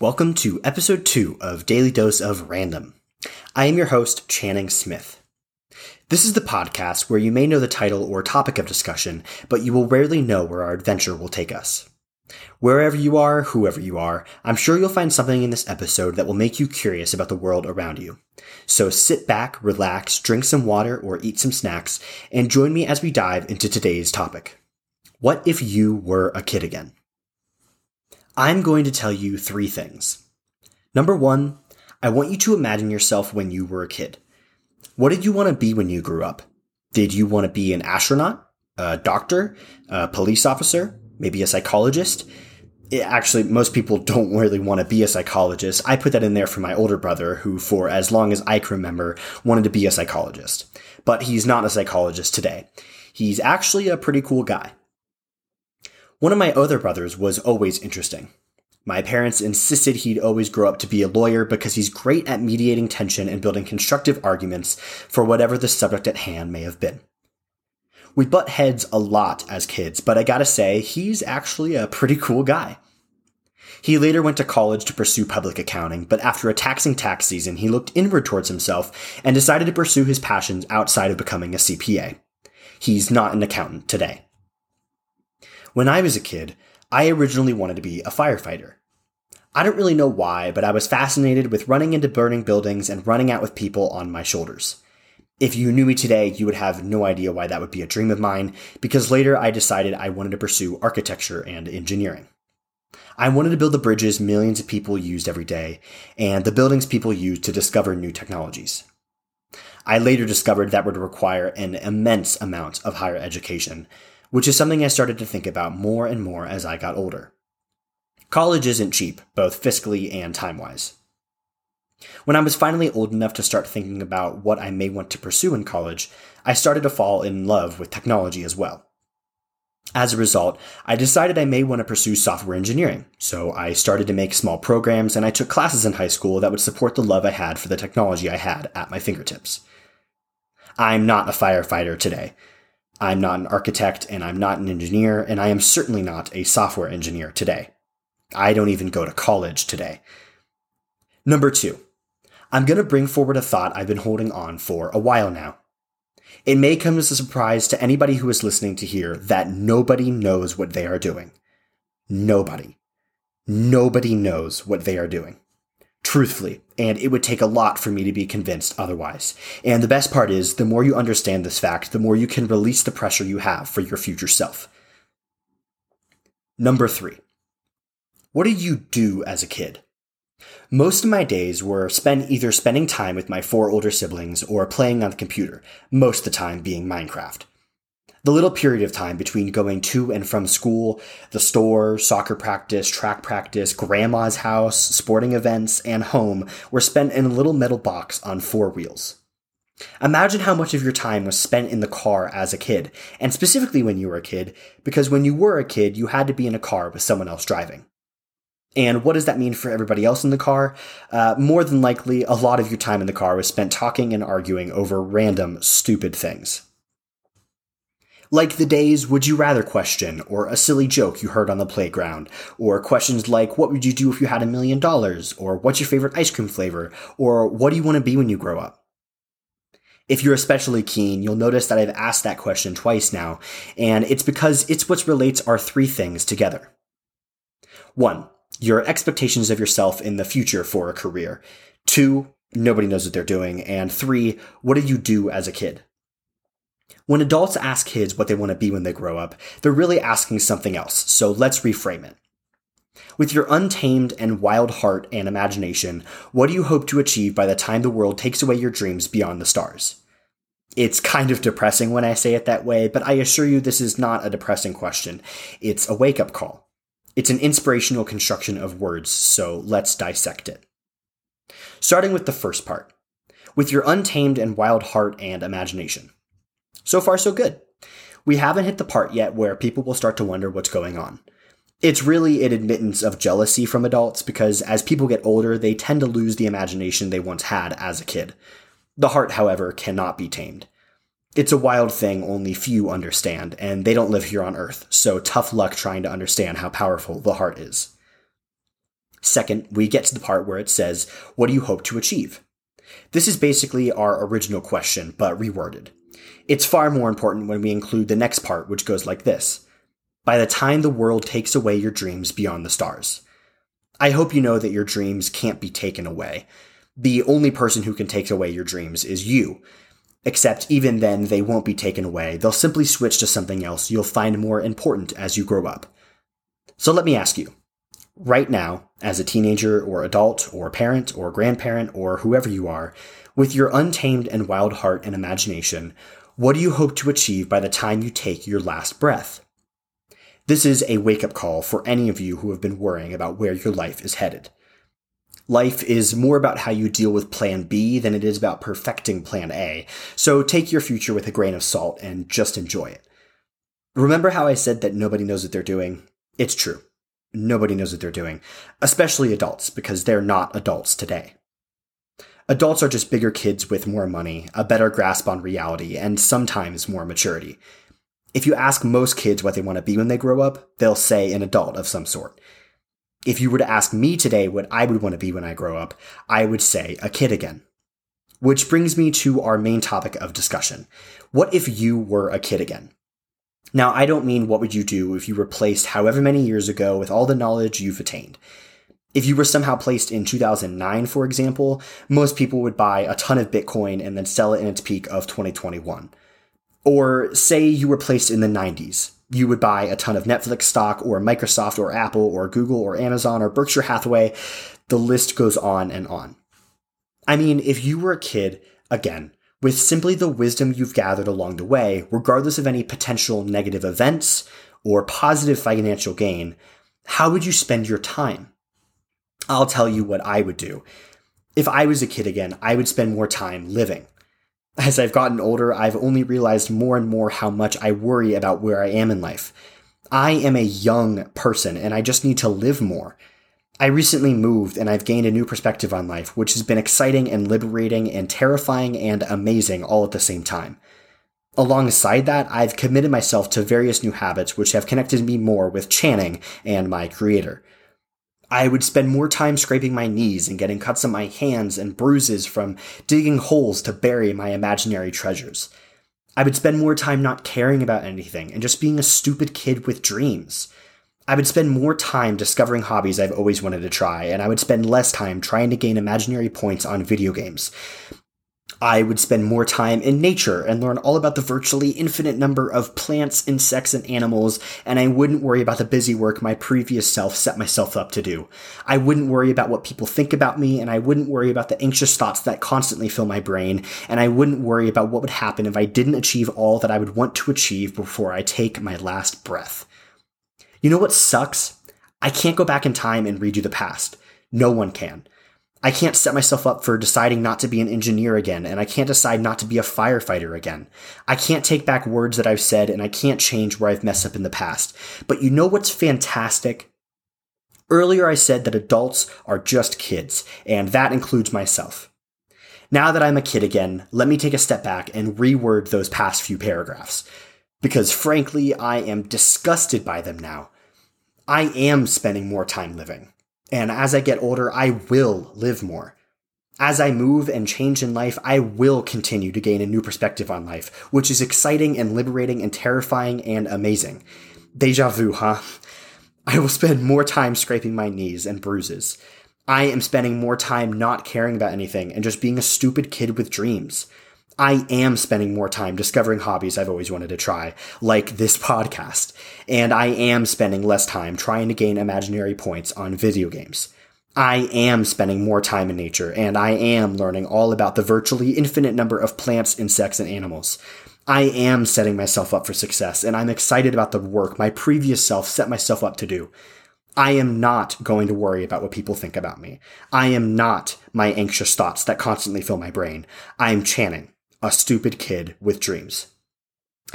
Welcome to episode two of Daily Dose of Random. I am your host, Channing Smith. This is the podcast where you may know the title or topic of discussion, but you will rarely know where our adventure will take us. Wherever you are, whoever you are, I'm sure you'll find something in this episode that will make you curious about the world around you. So sit back, relax, drink some water, or eat some snacks, and join me as we dive into today's topic. What if you were a kid again? I'm going to tell you three things. Number one, I want you to imagine yourself when you were a kid. What did you want to be when you grew up? Did you want to be an astronaut, a doctor, a police officer, maybe a psychologist? It, actually, most people don't really want to be a psychologist. I put that in there for my older brother, who, for as long as I can remember, wanted to be a psychologist. But he's not a psychologist today. He's actually a pretty cool guy. One of my other brothers was always interesting. My parents insisted he'd always grow up to be a lawyer because he's great at mediating tension and building constructive arguments for whatever the subject at hand may have been. We butt heads a lot as kids, but I gotta say, he's actually a pretty cool guy. He later went to college to pursue public accounting, but after a taxing tax season, he looked inward towards himself and decided to pursue his passions outside of becoming a CPA. He's not an accountant today. When I was a kid, I originally wanted to be a firefighter. I don't really know why, but I was fascinated with running into burning buildings and running out with people on my shoulders. If you knew me today, you would have no idea why that would be a dream of mine, because later I decided I wanted to pursue architecture and engineering. I wanted to build the bridges millions of people used every day, and the buildings people use to discover new technologies. I later discovered that would require an immense amount of higher education, which is something I started to think about more and more as I got older. College isn't cheap, both fiscally and time wise. When I was finally old enough to start thinking about what I may want to pursue in college, I started to fall in love with technology as well. As a result, I decided I may want to pursue software engineering, so I started to make small programs and I took classes in high school that would support the love I had for the technology I had at my fingertips. I'm not a firefighter today, I'm not an architect and I'm not an engineer, and I am certainly not a software engineer today. I don't even go to college today. Number two, I'm going to bring forward a thought I've been holding on for a while now. It may come as a surprise to anybody who is listening to hear that nobody knows what they are doing. Nobody. Nobody knows what they are doing truthfully, and it would take a lot for me to be convinced otherwise. And the best part is, the more you understand this fact, the more you can release the pressure you have for your future self. Number three. What did you do as a kid? Most of my days were spent either spending time with my four older siblings or playing on the computer, most of the time being Minecraft. The little period of time between going to and from school, the store, soccer practice, track practice, grandma's house, sporting events, and home were spent in a little metal box on four wheels. Imagine how much of your time was spent in the car as a kid, and specifically when you were a kid, because when you were a kid, you had to be in a car with someone else driving. And what does that mean for everybody else in the car? Uh, more than likely, a lot of your time in the car was spent talking and arguing over random, stupid things. Like the days would you rather question, or a silly joke you heard on the playground, or questions like what would you do if you had a million dollars, or what's your favorite ice cream flavor, or what do you want to be when you grow up? If you're especially keen, you'll notice that I've asked that question twice now, and it's because it's what relates our three things together. One, your expectations of yourself in the future for a career. Two, nobody knows what they're doing. And three, what did you do as a kid? When adults ask kids what they want to be when they grow up, they're really asking something else, so let's reframe it. With your untamed and wild heart and imagination, what do you hope to achieve by the time the world takes away your dreams beyond the stars? It's kind of depressing when I say it that way, but I assure you this is not a depressing question. It's a wake up call. It's an inspirational construction of words, so let's dissect it. Starting with the first part. With your untamed and wild heart and imagination. So far, so good. We haven't hit the part yet where people will start to wonder what's going on. It's really an admittance of jealousy from adults because as people get older, they tend to lose the imagination they once had as a kid. The heart, however, cannot be tamed. It's a wild thing only few understand, and they don't live here on Earth, so tough luck trying to understand how powerful the heart is. Second, we get to the part where it says, What do you hope to achieve? This is basically our original question, but reworded. It's far more important when we include the next part, which goes like this By the time the world takes away your dreams beyond the stars. I hope you know that your dreams can't be taken away. The only person who can take away your dreams is you. Except even then, they won't be taken away. They'll simply switch to something else you'll find more important as you grow up. So let me ask you right now, as a teenager or adult or parent or grandparent or whoever you are, with your untamed and wild heart and imagination, what do you hope to achieve by the time you take your last breath? This is a wake up call for any of you who have been worrying about where your life is headed. Life is more about how you deal with plan B than it is about perfecting plan A, so take your future with a grain of salt and just enjoy it. Remember how I said that nobody knows what they're doing? It's true. Nobody knows what they're doing, especially adults, because they're not adults today. Adults are just bigger kids with more money, a better grasp on reality, and sometimes more maturity. If you ask most kids what they want to be when they grow up, they'll say an adult of some sort. If you were to ask me today what I would want to be when I grow up, I would say a kid again. Which brings me to our main topic of discussion. What if you were a kid again? Now, I don't mean what would you do if you were placed however many years ago with all the knowledge you've attained. If you were somehow placed in 2009, for example, most people would buy a ton of Bitcoin and then sell it in its peak of 2021. Or say you were placed in the 90s. You would buy a ton of Netflix stock or Microsoft or Apple or Google or Amazon or Berkshire Hathaway. The list goes on and on. I mean, if you were a kid, again, with simply the wisdom you've gathered along the way, regardless of any potential negative events or positive financial gain, how would you spend your time? I'll tell you what I would do. If I was a kid again, I would spend more time living. As I've gotten older, I've only realized more and more how much I worry about where I am in life. I am a young person and I just need to live more. I recently moved and I've gained a new perspective on life, which has been exciting and liberating and terrifying and amazing all at the same time. Alongside that, I've committed myself to various new habits which have connected me more with Channing and my creator. I would spend more time scraping my knees and getting cuts on my hands and bruises from digging holes to bury my imaginary treasures. I would spend more time not caring about anything and just being a stupid kid with dreams. I would spend more time discovering hobbies I've always wanted to try, and I would spend less time trying to gain imaginary points on video games. I would spend more time in nature and learn all about the virtually infinite number of plants, insects, and animals, and I wouldn't worry about the busy work my previous self set myself up to do. I wouldn't worry about what people think about me, and I wouldn't worry about the anxious thoughts that constantly fill my brain, and I wouldn't worry about what would happen if I didn't achieve all that I would want to achieve before I take my last breath. You know what sucks? I can't go back in time and redo the past. No one can. I can't set myself up for deciding not to be an engineer again, and I can't decide not to be a firefighter again. I can't take back words that I've said, and I can't change where I've messed up in the past. But you know what's fantastic? Earlier I said that adults are just kids, and that includes myself. Now that I'm a kid again, let me take a step back and reword those past few paragraphs because frankly, I am disgusted by them now. I am spending more time living. And as I get older, I will live more. As I move and change in life, I will continue to gain a new perspective on life, which is exciting and liberating and terrifying and amazing. Deja vu, huh? I will spend more time scraping my knees and bruises. I am spending more time not caring about anything and just being a stupid kid with dreams. I am spending more time discovering hobbies I've always wanted to try, like this podcast, and I am spending less time trying to gain imaginary points on video games. I am spending more time in nature, and I am learning all about the virtually infinite number of plants, insects, and animals. I am setting myself up for success, and I'm excited about the work my previous self set myself up to do. I am not going to worry about what people think about me. I am not my anxious thoughts that constantly fill my brain. I am Channing a stupid kid with dreams.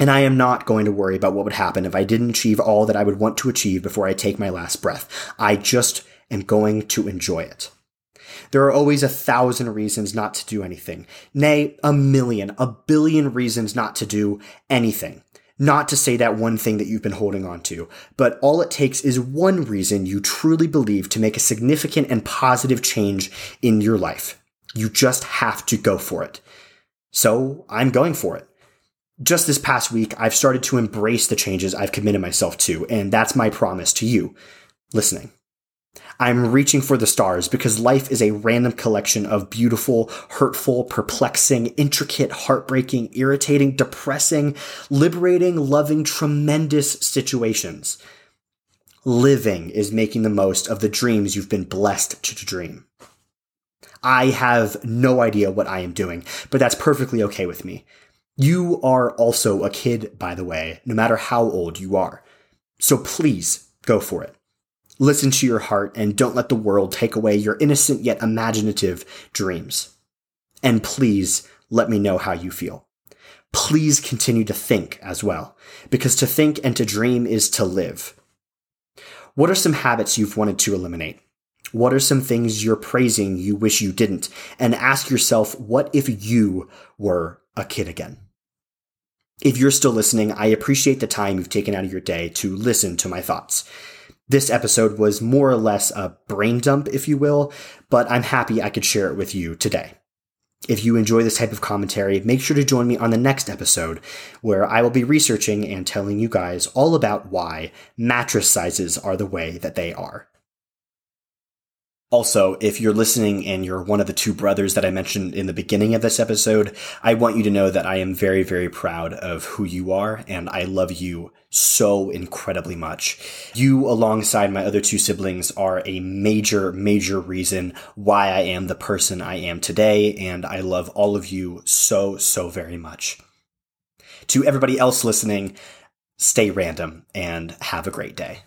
And I am not going to worry about what would happen if I didn't achieve all that I would want to achieve before I take my last breath. I just am going to enjoy it. There are always a thousand reasons not to do anything. Nay, a million, a billion reasons not to do anything. Not to say that one thing that you've been holding on to, but all it takes is one reason you truly believe to make a significant and positive change in your life. You just have to go for it. So I'm going for it. Just this past week, I've started to embrace the changes I've committed myself to, and that's my promise to you listening. I'm reaching for the stars because life is a random collection of beautiful, hurtful, perplexing, intricate, heartbreaking, irritating, depressing, liberating, loving, tremendous situations. Living is making the most of the dreams you've been blessed to dream. I have no idea what I am doing, but that's perfectly okay with me. You are also a kid, by the way, no matter how old you are. So please go for it. Listen to your heart and don't let the world take away your innocent yet imaginative dreams. And please let me know how you feel. Please continue to think as well, because to think and to dream is to live. What are some habits you've wanted to eliminate? What are some things you're praising you wish you didn't? And ask yourself, what if you were a kid again? If you're still listening, I appreciate the time you've taken out of your day to listen to my thoughts. This episode was more or less a brain dump, if you will, but I'm happy I could share it with you today. If you enjoy this type of commentary, make sure to join me on the next episode where I will be researching and telling you guys all about why mattress sizes are the way that they are. Also, if you're listening and you're one of the two brothers that I mentioned in the beginning of this episode, I want you to know that I am very, very proud of who you are and I love you so incredibly much. You, alongside my other two siblings, are a major, major reason why I am the person I am today, and I love all of you so, so very much. To everybody else listening, stay random and have a great day.